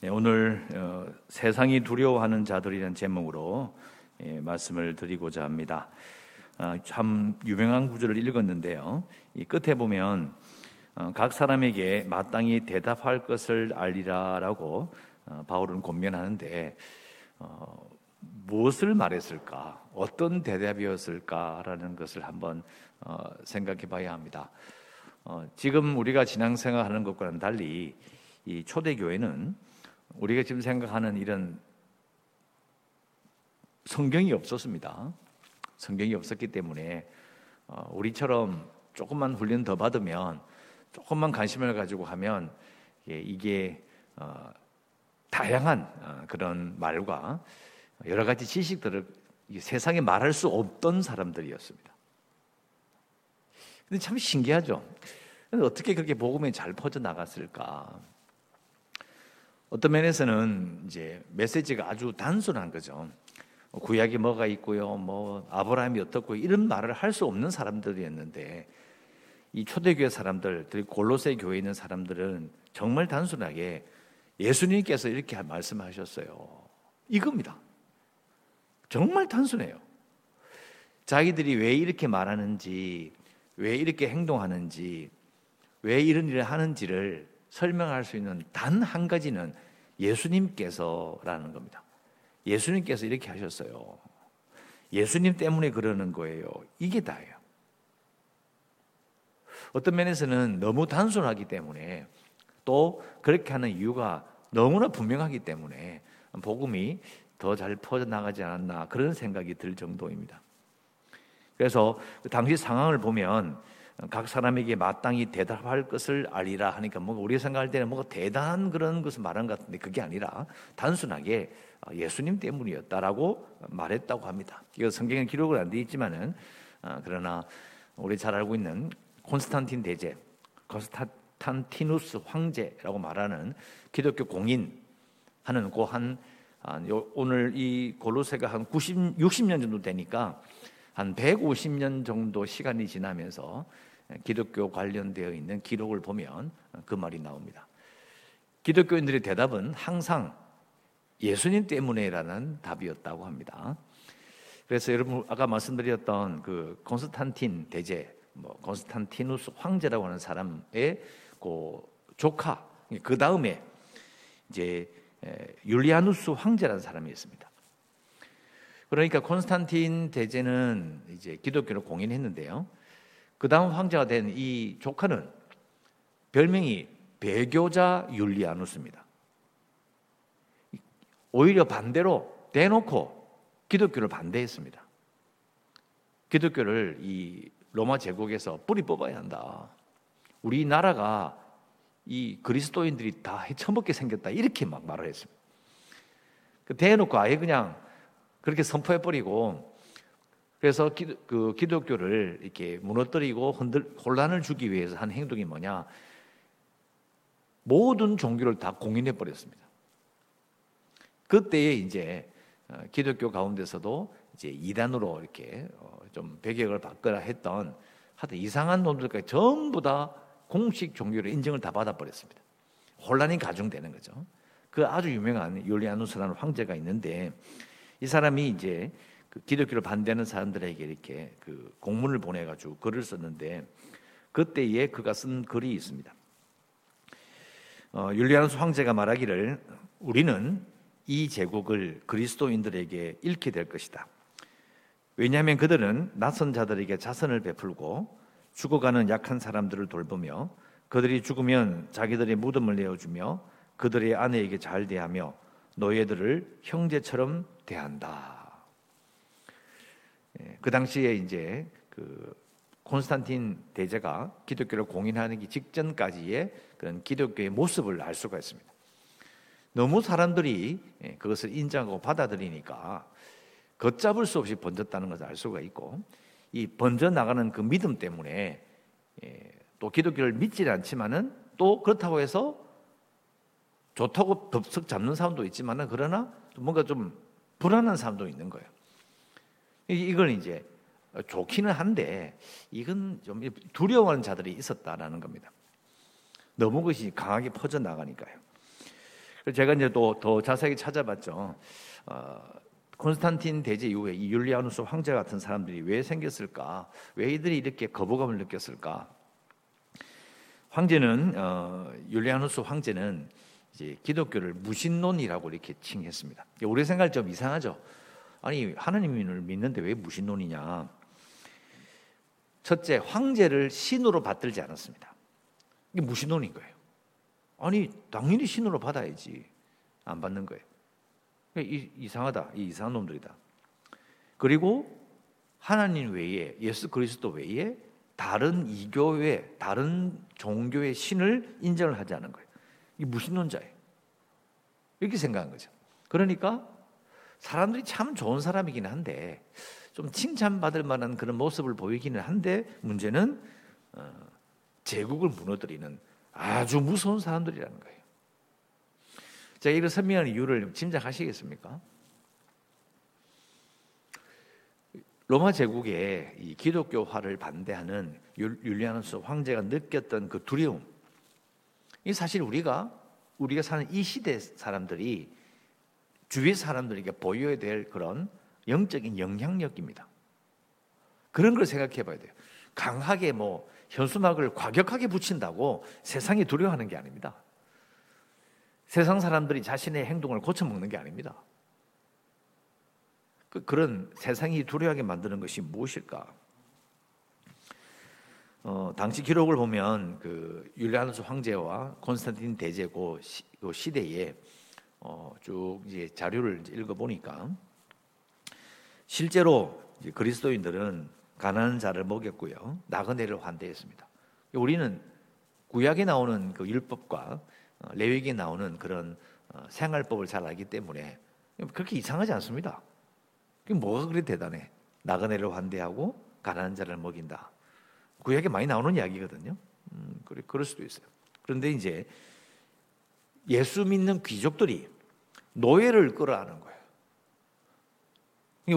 네, 오늘 어, 세상이 두려워하는 자들이라는 제목으로 예, 말씀을 드리고자 합니다. 아, 참 유명한 구절을 읽었는데요. 이 끝에 보면 어, 각 사람에게 마땅히 대답할 것을 알리라라고 어, 바울은 권면하는데 어, 무엇을 말했을까, 어떤 대답이었을까라는 것을 한번 어, 생각해봐야 합니다. 어, 지금 우리가 신앙생활하는 것과는 달리 이 초대 교회는 우리가 지금 생각하는 이런 성경이 없었습니다. 성경이 없었기 때문에 어, 우리처럼 조금만 훈련 더 받으면 조금만 관심을 가지고 하면 이게 어, 다양한 어, 그런 말과 여러 가지 지식들을 세상에 말할 수 없던 사람들이었습니다. 근데 참 신기하죠. 어떻게 그렇게 복음이 잘 퍼져 나갔을까? 어떤 면에서는 이제 메시지가 아주 단순한 거죠. 구약이 뭐가 있고요, 뭐 아브라함이 어떻고 이런 말을 할 수 없는 사람들이었는데 이 초대교회 사람들, 골로새 교회에 있는 사람들은 정말 단순하게 예수님께서 이렇게 말씀하셨어요. 이겁니다. 정말 단순해요. 자기들이 왜 이렇게 말하는지, 왜 이렇게 행동하는지, 왜 이런 일을 하는지를 설명할 수 있는 단 한 가지는 예수님께서라는 겁니다. 예수님께서 이렇게 하셨어요. 예수님 때문에 그러는 거예요. 이게 다예요. 어떤 면에서는 너무 단순하기 때문에 또 그렇게 하는 이유가 너무나 분명하기 때문에 복음이 더 잘 퍼져나가지 않았나 그런 생각이 들 정도입니다. 그래서 그 당시 상황을 보면 각 사람에게 마땅히 대답할 것을 알리라 하니까 뭔가 우리가 생각할 때는 뭔가 대단한 그런 것을 말한 것 같은데 그게 아니라 단순하게 어, 예수님 때문이었다라고 말했다고 합니다. 이거 성경에 기록을 안돼 있지만은 어, 그러나 우리 잘 알고 있는 콘스탄틴 대제, 콘스탄티누스 황제라고 말하는 기독교 공인 하는 고한 아, 오늘 이 골로새가 한 90, 60년 정도 되니까 한 150년 정도 시간이 지나면서 기독교 관련되어 있는 기록을 보면 그 말이 나옵니다. 기독교인들의 대답은 항상 예수님 때문에라는 답이었다고 합니다. 그래서 여러분 아까 말씀드렸던 그 콘스탄틴 대제, 뭐 콘스탄티누스 황제라고 하는 사람의 그 조카 그 다음에 이제 율리아누스 황제라는 사람이 있습니다. 그러니까 콘스탄틴 대제는 이제 기독교를 공인했는데요. 그 다음 황제가 된 이 조카는 별명이 배교자 율리아누스입니다. 오히려 반대로 대놓고 기독교를 반대했습니다. 기독교를 이 로마 제국에서 뿌리 뽑아야 한다. 우리 나라가 이 그리스도인들이 다 처먹게 생겼다. 이렇게 막 말을 했습니다. 그 대놓고 아예 그냥 그렇게 선포해버리고 그래서 기도, 그 기독교를 이렇게 무너뜨리고 흔들, 혼란을 주기 위해서 한 행동이 뭐냐? 모든 종교를 다 공인해 버렸습니다. 그때에 이제 어, 기독교 가운데서도 이제 이단으로 이렇게 어, 좀 배격을 바꿔라 했던 하여튼 이상한 놈들까지 전부 다 공식 종교를 인정을 다 받아버렸습니다. 혼란이 가중되는 거죠. 그 아주 유명한 율리아누스라는 황제가 있는데 이 사람이 이제 그 기독교를 반대하는 사람들에게 이렇게 그 공문을 보내가지고 글을 썼는데 그때에 그가 쓴 글이 있습니다. 어, 율리아누스 황제가 말하기를 우리는 이 제국을 그리스도인들에게 잃게 될 것이다. 왜냐하면 그들은 낯선 자들에게 자선을 베풀고 죽어가는 약한 사람들을 돌보며 그들이 죽으면 자기들의 무덤을 내어주며 그들의 아내에게 잘 대하며 노예들을 형제처럼 대한다. 예, 그 당시에 이제 그 콘스탄틴 대제가 기독교를 공인하기 직전까지의 그런 기독교의 모습을 알 수가 있습니다. 너무 사람들이 예, 그것을 인정하고 받아들이니까 걷잡을 수 없이 번졌다는 것을 알 수가 있고 이 번져 나가는 그 믿음 때문에 예, 또 기독교를 믿지 않지만은 또 그렇다고 해서 좋다고 덥석 잡는 사람도 있지만은 그러나 뭔가 좀 불안한 사람도 있는 거예요. 이걸 이제 좋기는 한데 이건 좀 두려워하는 자들이 있었다라는 겁니다. 너무 것이 강하게 퍼져 나가니까요. 제가 이제 또 더 자세히 찾아봤죠. 어, 콘스탄틴 대제 이후에 이 율리아누스 황제 같은 사람들이 왜 생겼을까? 왜 이들이 이렇게 거부감을 느꼈을까? 황제는 어, 율리아누스 황제는 이제 기독교를 무신론이라고 이렇게 칭했습니다. 우리 생각 좀 이상하죠. 아니 하나님을 믿는데 왜 무신론이냐? 첫째 황제를 신으로 받들지 않았습니다. 이게 무신론인 거예요. 아니 당연히 신으로 받아야지 안 받는 거예요. 이, 이상하다. 이 이상한 놈들이다. 그리고 하나님 외에 예수 그리스도 외에 다른 이교회, 다른 종교의 신을 인정을 하지 않은 거예요. 이 무신론자예요. 이렇게 생각한 거죠. 그러니까 사람들이 참 좋은 사람이긴 한데 좀 칭찬받을 만한 그런 모습을 보이기는 한데 문제는 어, 제국을 무너뜨리는 아주 무서운 사람들이라는 거예요. 제가 이걸 설명하는 이유를 짐작하시겠습니까? 로마 제국의 이 기독교화를 반대하는 율리아누스 황제가 느꼈던 그 두려움, 이 사실 우리가 우리가 사는 이 시대 사람들이 주위 사람들에게 보여야 될 그런 영적인 영향력입니다. 그런 걸 생각해 봐야 돼요. 강하게 뭐 현수막을 과격하게 붙인다고 세상이 두려워하는 게 아닙니다. 세상 사람들이 자신의 행동을 고쳐먹는 게 아닙니다. 그, 그런 세상이 두려워하게 만드는 것이 무엇일까? 어, 당시 기록을 보면 그 율리아누스 황제와 콘스탄틴 대제고 시, 그 시대에 어, 쭉 이제 자료를 이제 읽어 보니까 실제로 그리스도인들은 가난한 자를 먹였고요 나그네를 환대했습니다. 우리는 구약에 나오는 그 율법과 어, 레위기에 나오는 그런 어, 생활법을 잘 알기 때문에 그렇게 이상하지 않습니다. 그게 뭐가 그리 대단해? 나그네를 환대하고 가난한 자를 먹인다. 구약에 많이 나오는 이야기거든요. 음, 그래 그럴 수도 있어요. 그런데 이제 예수 믿는 귀족들이 노예를 끌어안는 거예요.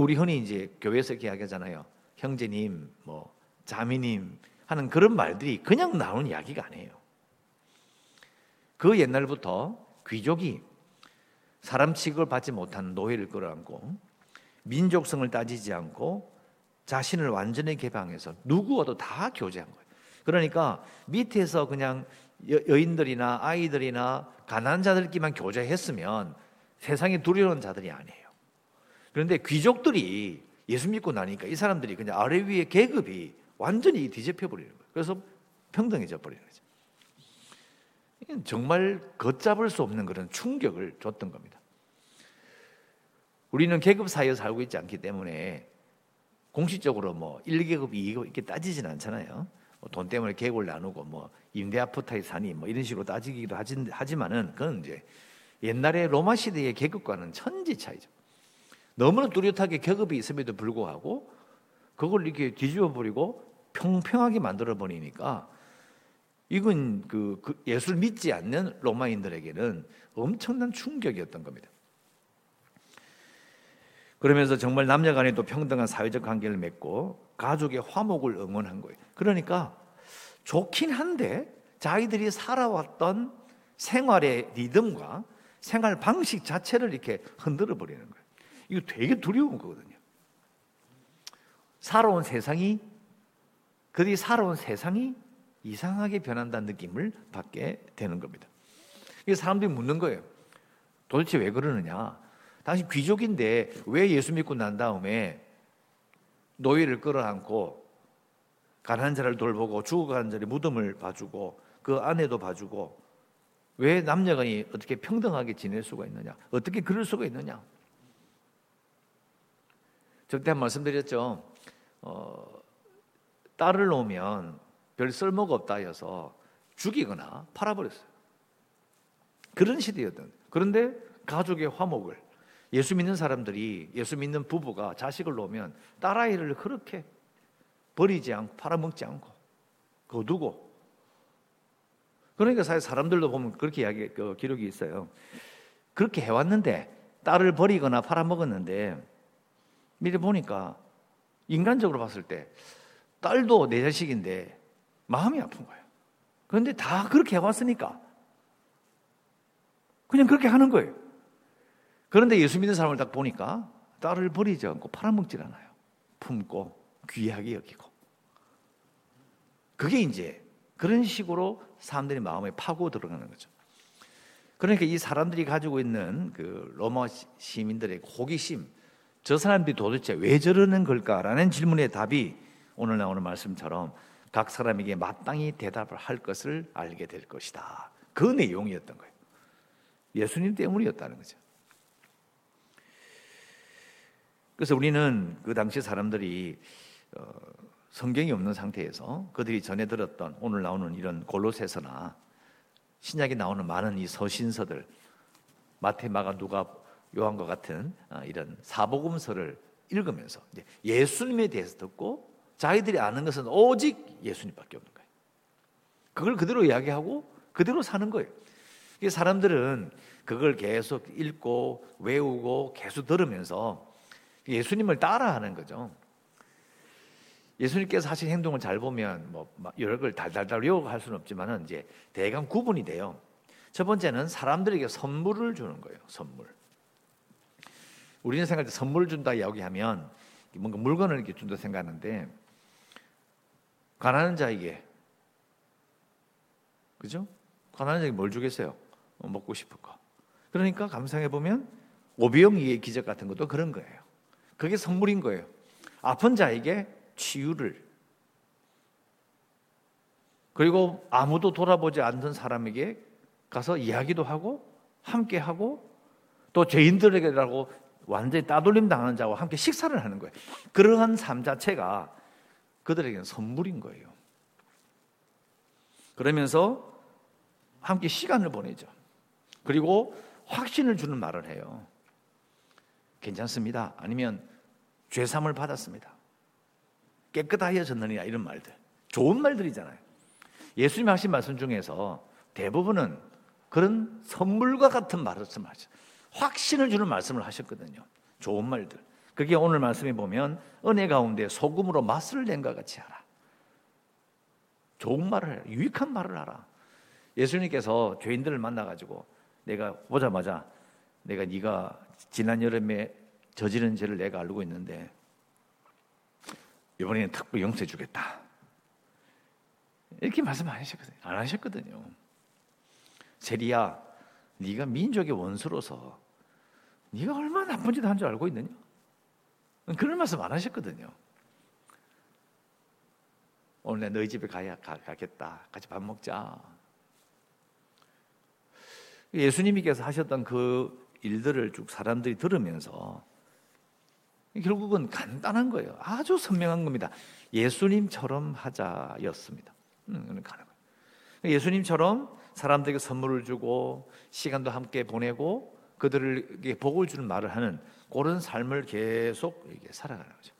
우리 흔히 이제 교회에서 이야기하잖아요. 형제님, 뭐 자매님 하는 그런 말들이 그냥 나오는 이야기가 아니에요. 그 옛날부터 귀족이 사람 취급을 받지 못한 노예를 끌어안고 민족성을 따지지 않고 자신을 완전히 개방해서 누구와도 다 교제한 거예요. 그러니까 밑에서 그냥 여인들이나 아이들이나 가난한 자들끼만 교제했으면 세상에 두려운 자들이 아니에요. 그런데 귀족들이 예수 믿고 나니까 이 사람들이 그냥 아래 위에 계급이 완전히 뒤집혀 버리는 거예요. 그래서 평등해져 버리는 거죠. 정말 걷잡을 수 없는 그런 충격을 줬던 겁니다. 우리는 계급 사이에 살고 있지 않기 때문에 공식적으로 뭐 1계급, 2계급 이렇게 따지진 않잖아요. 뭐 돈 때문에 계급을 나누고 뭐 임대 아파트에 사니 뭐 이런 식으로 따지기도 하지만은 그건 이제 옛날에 로마 시대의 계급과는 천지 차이죠. 너무나 뚜렷하게 계급이 있음에도 불구하고 그걸 이렇게 뒤집어 버리고 평평하게 만들어 버리니까 이건 그, 그 예수를 믿지 않는 로마인들에게는 엄청난 충격이었던 겁니다. 그러면서 정말 남녀 간에 또 평등한 사회적 관계를 맺고 가족의 화목을 응원한 거예요. 그러니까 좋긴 한데 자기들이 살아왔던 생활의 리듬과 생활 방식 자체를 이렇게 흔들어 버리는 거예요. 이거 되게 두려운 거거든요. 살아온 세상이 그들이 살아온 세상이 이상하게 변한다는 느낌을 받게 되는 겁니다. 이 사람들이 묻는 거예요. 도대체 왜 그러느냐? 당신 귀족인데 왜 예수 믿고 난 다음에 노예를 끌어안고 가난한 자를 돌보고 죽어가는 자의 무덤을 봐주고 그 아내도 봐주고 왜 남녀간이 어떻게 평등하게 지낼 수가 있느냐? 어떻게 그럴 수가 있느냐? 저때 말씀드렸죠. 어, 딸을 놓으면 별 쓸모가 없다 해서 죽이거나 팔아버렸어요. 그런 시대였던. 그런데 가족의 화목을 예수 믿는 사람들이 예수 믿는 부부가 자식을 놓으면 딸아이를 그렇게 버리지 않고 팔아먹지 않고 거두고 그러니까 사실 사람들도 보면 그렇게 이야기 그 기록이 있어요. 그렇게 해왔는데 딸을 버리거나 팔아먹었는데 미리 보니까 인간적으로 봤을 때 딸도 내 자식인데 마음이 아픈 거예요. 그런데 다 그렇게 해왔으니까 그냥 그렇게 하는 거예요. 그런데 예수 믿는 사람을 딱 보니까 딸을 버리지 않고 팔아먹질 않아요. 품고 귀하게 여기고. 그게 이제 그런 식으로 사람들이 마음에 파고 들어가는 거죠. 그러니까 이 사람들이 가지고 있는 그 로마 시민들의 호기심, 저 사람들이 도대체 왜 저러는 걸까라는 질문의 답이 오늘 나오는 말씀처럼 각 사람에게 마땅히 대답을 할 것을 알게 될 것이다. 그 내용이었던 거예요. 예수님 때문이었다는 거죠. 그래서 우리는 그 당시 사람들이 어, 성경이 없는 상태에서 그들이 전해 들었던 오늘 나오는 이런 골로새서나 신약에 나오는 많은 이 서신서들 마태, 마가, 누가, 요한과 같은 어, 이런 사복음서를 읽으면서 예수님에 대해서 듣고 자기들이 아는 것은 오직 예수님밖에 없는 거예요. 그걸 그대로 이야기하고 그대로 사는 거예요. 사람들은 그걸 계속 읽고 외우고 계속 들으면서 예수님을 따라하는 거죠. 예수님께서 하신 행동을 잘 보면 뭐 여러 걸 달달달 외워할 수는 없지만은 이제 대강 구분이 돼요. 첫 번째는 사람들에게 선물을 주는 거예요. 선물. 우리는 생각할 때 선물 준다 이야기하면 뭔가 물건을 이렇게 준다 생각하는데 가난한 자에게 그죠? 가난한 자에게 뭘 주겠어요? 어, 먹고 싶은 거. 그러니까 감상해 보면 오비영이의 기적 같은 것도 그런 거예요. 그게 선물인 거예요. 아픈 자에게 치유를 그리고 아무도 돌아보지 않는 사람에게 가서 이야기도 하고 함께 하고 또 죄인들에게라고 완전히 따돌림 당하는 자와 함께 식사를 하는 거예요. 그러한 삶 자체가 그들에게는 선물인 거예요. 그러면서 함께 시간을 보내죠. 그리고 확신을 주는 말을 해요. 괜찮습니다. 아니면 죄삼을 받았습니다. 깨끗하여졌느냐 이런 말들. 좋은 말들이잖아요. 예수님 하신 말씀 중에서 대부분은 그런 선물과 같은 말씀을 하죠. 확신을 주는 말씀을 하셨거든요. 좋은 말들. 그게 오늘 말씀에 보면 은혜 가운데 소금으로 맛을 낸것 같이 하라. 좋은 말을 해라. 유익한 말을 하라. 예수님께서 죄인들을 만나 가지고 내가 보자마자 내가 네가 지난 여름에 저지른 죄를 내가 알고 있는데 이번에는 특별 용서해 주겠다. 이렇게 말씀 안 하셨거든요. 안 하셨거든요. 세리야, 네가 민족의 원수로서 네가 얼마나 나쁜 짓한줄 알고 있느냐? 그런 말씀 안 하셨거든요. 오늘 내 너희 집에 가야 가, 가겠다. 같이 밥 먹자. 예수님께서 하셨던 그 일들을 쭉 사람들이 들으면서 결국은 간단한 거예요. 아주 선명한 겁니다. 예수님처럼 하자였습니다. 음, 가는 거예요. 예수님처럼 사람들에게 선물을 주고 시간도 함께 보내고 그들에게 복을 주는 말을 하는 그런 삶을 계속 살아가는 거죠.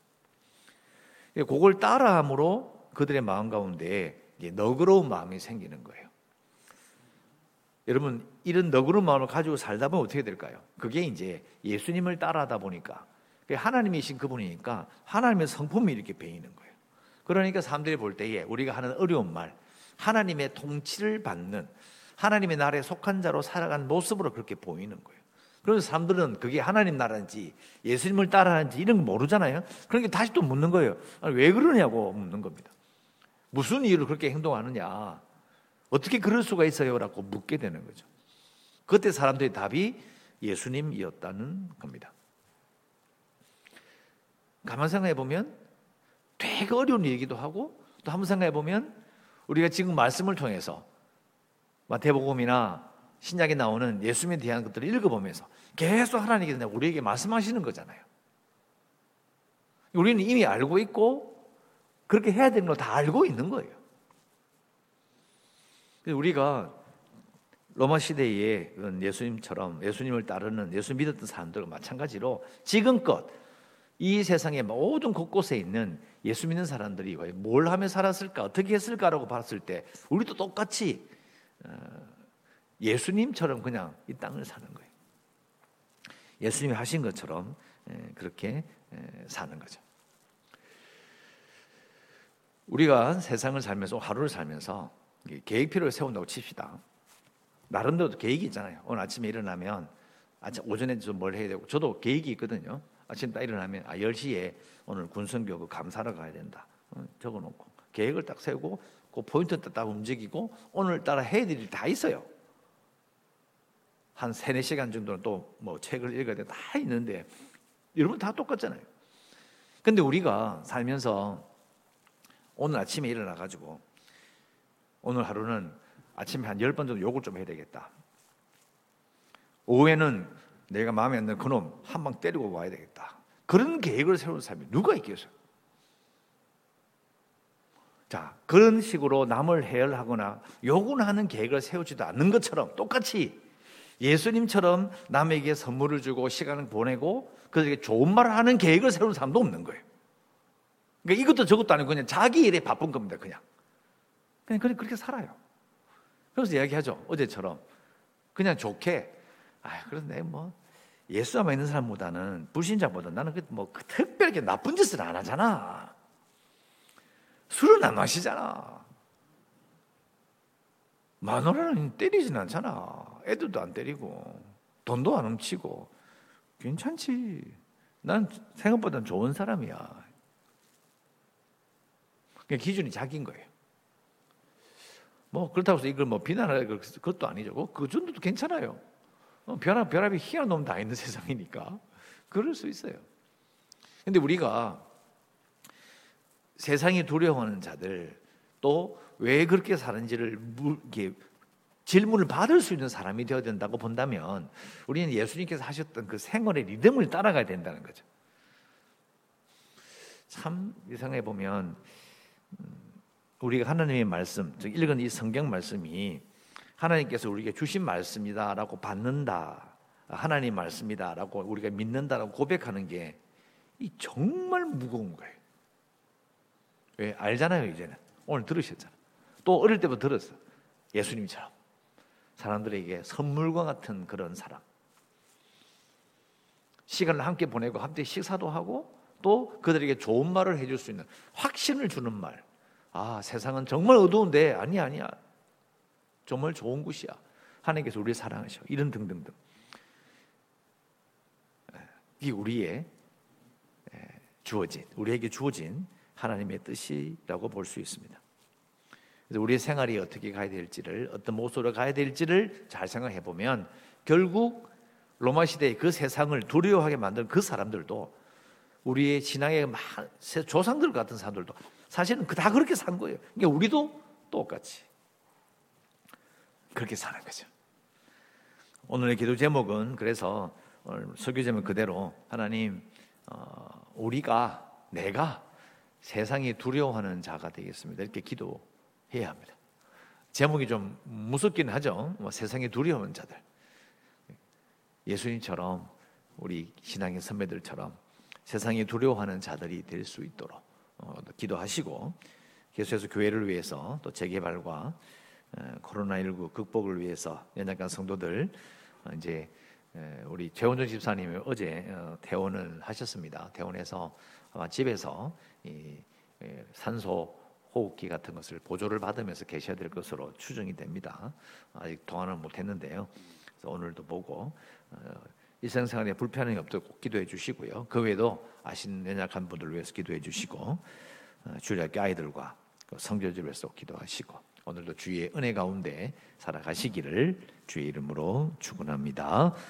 그걸 따라함으로 그들의 마음 가운데 너그러운 마음이 생기는 거예요. 여러분 이런 너그러운 마음을 가지고 살다 보면 어떻게 될까요? 그게 이제 예수님을 따라하다 보니까 하나님이신 그분이니까 하나님의 성품이 이렇게 배이는 거예요. 그러니까 사람들이 볼 때에 우리가 하는 어려운 말, 하나님의 통치를 받는 하나님의 나라에 속한 자로 살아간 모습으로 그렇게 보이는 거예요. 그래서 사람들은 그게 하나님 나라인지 예수님을 따라하는지 이런 거 모르잖아요. 그러니까 다시 또 묻는 거예요. 아니, 왜 그러냐고 묻는 겁니다. 무슨 이유로 그렇게 행동하느냐? 어떻게 그럴 수가 있어요? 라고 묻게 되는 거죠. 그때 사람들의 답이 예수님이었다는 겁니다. 가만 생각해 보면 되게 어려운 얘기도 하고 또 한번 생각해 보면 우리가 지금 말씀을 통해서 마태복음이나 신약에 나오는 예수님에 대한 것들을 읽어보면서 계속 하나님께서 우리에게 말씀하시는 거잖아요. 우리는 이미 알고 있고 그렇게 해야 되는 걸 다 알고 있는 거예요. 우리가 로마 시대에 예수님처럼 예수님을 따르는 예수 믿었던 사람들과 마찬가지로 지금껏 이 세상의 모든 곳곳에 있는 예수 믿는 사람들이 뭘 하며 살았을까, 어떻게 했을까라고 봤을 때 우리도 똑같이 어, 예수님처럼 그냥 이 땅을 사는 거예요. 예수님이 하신 것처럼 그렇게 사는 거죠. 우리가 세상을 살면서 하루를 살면서 계획표를 세운다고 칩시다. 나름대로 계획이 있잖아요. 오늘 아침에 일어나면 아침 오전에 좀 뭘 해야 되고 저도 계획이 있거든요. 아침 딱 일어나면 아 10시에 오늘 군성교 그 감사를 가야 된다. 어, 적어 놓고 계획을 딱 세우고 그 포인트 딱 움직이고 오늘따라 해야 될 일이 다 있어요. 한 세네 시간 정도는 또 뭐 책을 읽어야 돼. 다 있는데 여러분 다 똑같잖아요. 근데 우리가 살면서 오늘 아침에 일어나 가지고 오늘 하루는 아침에 한 열 번 정도 욕을 좀 해야 되겠다. 오후에는 내가 마음에 안 드는 그놈 한 방 때리고 와야 되겠다. 그런 계획을 세우는 사람이 누가 있겠어요? 자, 그런 식으로 남을 해열하거나 요구하는 계획을 세우지도 않는 것처럼 똑같이 예수님처럼 남에게 선물을 주고 시간을 보내고 그들에게 좋은 말을 하는 계획을 세우는 사람도 없는 거예요. 그러니까 이것도 저것도 아니고 그냥 자기 일에 바쁜 겁니다. 그냥. 그냥 그렇게 살아요. 그래서 이야기하죠. 어제처럼. 그냥 좋게. 아, 그래서 내뭐 예수 안에 있는 사람보다는 불신자보다 나는 뭐그 특별하게 나쁜 짓을 안 하잖아. 술은 안 마시잖아. 마누라는 때리진 않잖아. 애들도 안 때리고 돈도 안 훔치고 괜찮지. 난 생각보다 좋은 사람이야. 그냥 기준이 자기인 거예요. 뭐 그렇다고 해서 이걸 뭐 비난할 것도 아니죠. 그, 그 정도도 괜찮아요. 어, 별합, 별합이 희한한 놈 다 있는 세상이니까 그럴 수 있어요. 근데 우리가 세상이 두려워하는 자들 또 왜 그렇게 사는지를 질문을 받을 수 있는 사람이 되어야 된다고 본다면 우리는 예수님께서 하셨던 그 생활의 리듬을 따라가야 된다는 거죠. 참 이상해 보면 음, 우리가 하나님의 말씀, 즉 읽은 이 성경 말씀이 하나님께서 우리에게 주신 말씀이다라고 받는다. 하나님 말씀이다라고 우리가 믿는다라고 고백하는 게 이 정말 무거운 거예요. 왜 알잖아요 이제는 오늘 들으셨잖아. 또 어릴 때부터 들었어. 예수님처럼 사람들에게 선물과 같은 그런 사람. 시간을 함께 보내고 함께 식사도 하고 또 그들에게 좋은 말을 해줄 수 있는 확신을 주는 말. 아 세상은 정말 어두운데 아니 아니야. 정말 좋은 곳이야. 하나님께서 우리를 사랑하셔. 이런 등등등. 이 우리의 주어진 우리에게 주어진 하나님의 뜻이라고 볼 수 있습니다. 그래서 우리의 생활이 어떻게 가야 될지를 어떤 모습으로 가야 될지를 잘 생각해 보면 결국 로마 시대의 그 세상을 두려워하게 만든 그 사람들도 우리의 신앙의 조상들 같은 사람들도 사실은 다 그렇게 산 거예요. 그러니까 우리도 똑같이 그렇게 사는 거죠. 오늘의 기도 제목은 그래서 오늘 설교 제목 그대로 하나님 어, 우리가 내가 세상이 두려워하는 자가 되겠습니다. 이렇게 기도해야 합니다. 제목이 좀 무섭긴 하죠. 뭐 세상에 두려워하는 자들. 예수님처럼 우리 신앙의 선배들처럼 세상에 두려워하는 자들이 될 수 있도록 어, 기도하시고 계속해서 교회를 위해서 또 재개발과 코로나19 극복을 위해서 연약한 성도들 어, 이제 우리 최원준 집사님이 어제 어, 퇴원을 하셨습니다. 퇴원해서 아마 집에서 산소 호흡기 같은 것을 보조를 받으면서 계셔야 될 것으로 추정이 됩니다. 아직 동안은 못했는데요. 오늘도 보고 어, 일상생활에 불편함이 없도록 꼭 기도해 주시고요. 그 외에도 아신 연약한 분들 위해서 기도해 주시고 주일학교 아이들과 그 성교를 위해서 기도하시고 오늘도 주의 은혜 가운데 살아가시기를 주의 이름으로 축원합니다.